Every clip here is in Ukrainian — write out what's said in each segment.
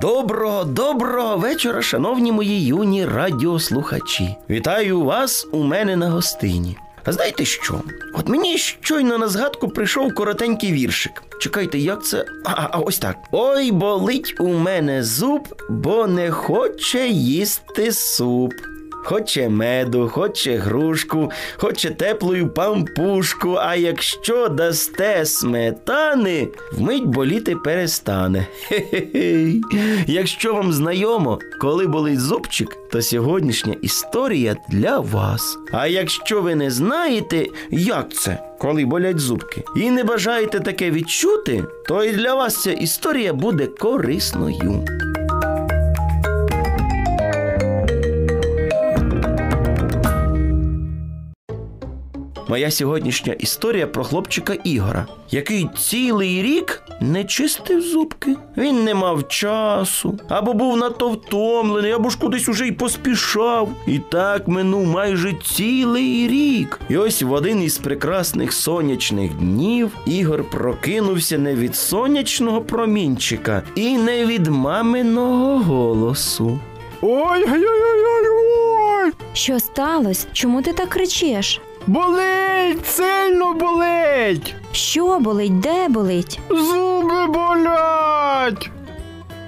Доброго, доброго вечора, шановні мої юні радіослухачі. Вітаю вас у мене на гостині. А знаєте що? От мені щойно на згадку прийшов коротенький віршик. Чекайте, як це? А, а ось так. Ой, болить у мене зуб, бо не хоче їсти суп. Хоче меду, хоче грушку, хоче теплою пампушку, а якщо дасте сметани, вмить боліти перестане. Хе-хе-хе. Якщо вам знайомо, коли болить зубчик, то сьогоднішня історія для вас. А якщо ви не знаєте, як це, коли болять зубки, і не бажаєте таке відчути, то і для вас ця історія буде корисною. Моя сьогоднішня історія про хлопчика Ігора, який цілий рік не чистив зубки. Він не мав часу, або був надто втомлений, або ж кудись уже й поспішав. І так минув майже цілий рік. І ось в один із прекрасних сонячних днів Ігор прокинувся не від сонячного промінчика і не від маминого голосу. Ой-ой-ой-ой-ой! Що сталося? Чому ти так кричиш? Болить! Сильно болить! Що болить, де болить? Зуби болять!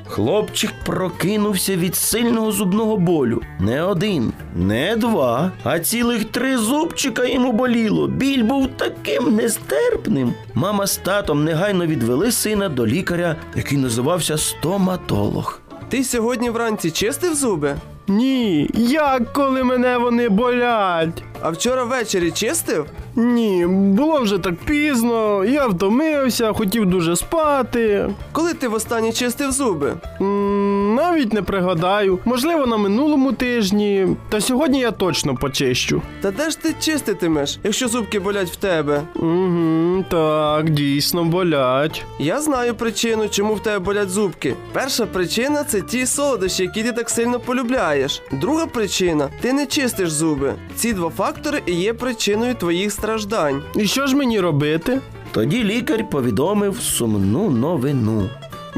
Хлопчик прокинувся від сильного зубного болю. Не один, не два, а цілих три зубчика йому боліло. Біль був таким нестерпним. Мама з татом негайно відвели сина до лікаря, який називався стоматолог. Ти сьогодні вранці чистив зуби? Ні, як коли мене вони болять? А вчора ввечері чистив? Ні, було вже так пізно, я втомився, хотів дуже спати. Коли ти востаннє чистив зуби? М, навіть не пригадаю. Можливо, на минулому тижні. Та сьогодні я точно почищу. Та де ж ти чиститимеш, якщо зубки болять в тебе? Угу, так, дійсно болять. Я знаю причину, чому в тебе болять зубки. Перша причина це ті солодощі, які ти так сильно полюбляєш. Друга причина ти не чистиш зуби. Ці два фактори і є причиною твоїх страждань. І що ж мені робити? Тоді лікар повідомив сумну новину.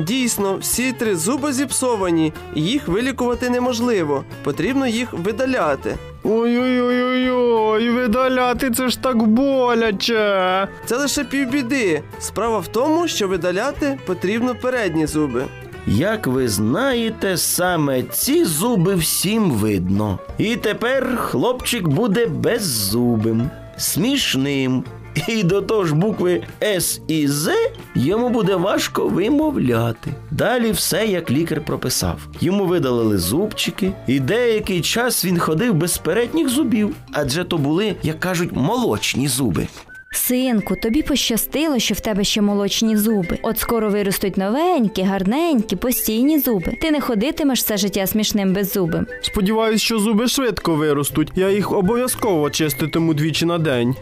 Дійсно, всі три зуби зіпсовані, і їх вилікувати неможливо. Потрібно їх видаляти. Ой-ой-ой-ой, видаляти це ж так боляче. Це лише півбіди. Справа в тому, що видаляти потрібно передні зуби. Як ви знаєте, саме ці зуби всім видно. І тепер хлопчик буде беззубим, смішним. І до того ж букви С і З йому буде важко вимовляти. Далі все, як лікар прописав. Йому видалили зубчики, і деякий час він ходив без передніх зубів, адже то були, як кажуть, молочні зуби. Синку, тобі пощастило, що в тебе ще молочні зуби. От скоро виростуть новенькі, гарненькі, постійні зуби. Ти не ходитимеш все життя смішним беззубим. Сподіваюсь, що зуби швидко виростуть. Я їх обов'язково чиститиму двічі на день.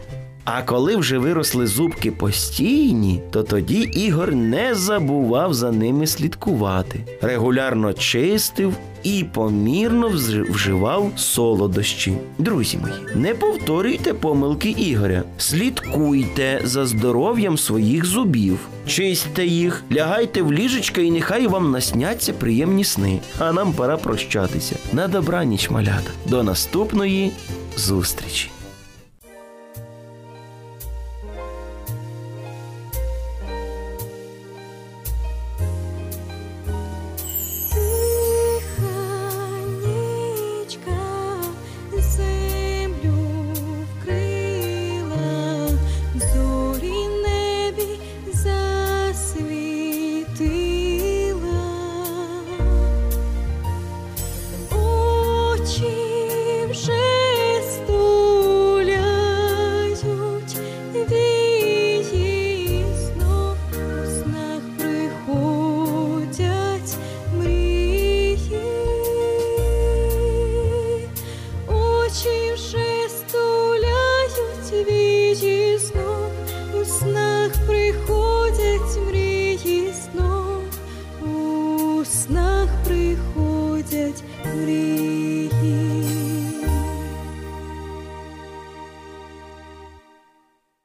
А коли вже виросли зубки постійні, то тоді Ігор не забував за ними слідкувати. Регулярно чистив і помірно вживав солодощі. Друзі мої, не повторюйте помилки Ігоря. Слідкуйте за здоров'ям своїх зубів. Чистьте їх, лягайте в ліжечка і нехай вам насняться приємні сни. А нам пора прощатися. На добраніч, малята. До наступної зустрічі. снах приходять мрії знов, у снах приходять мрії.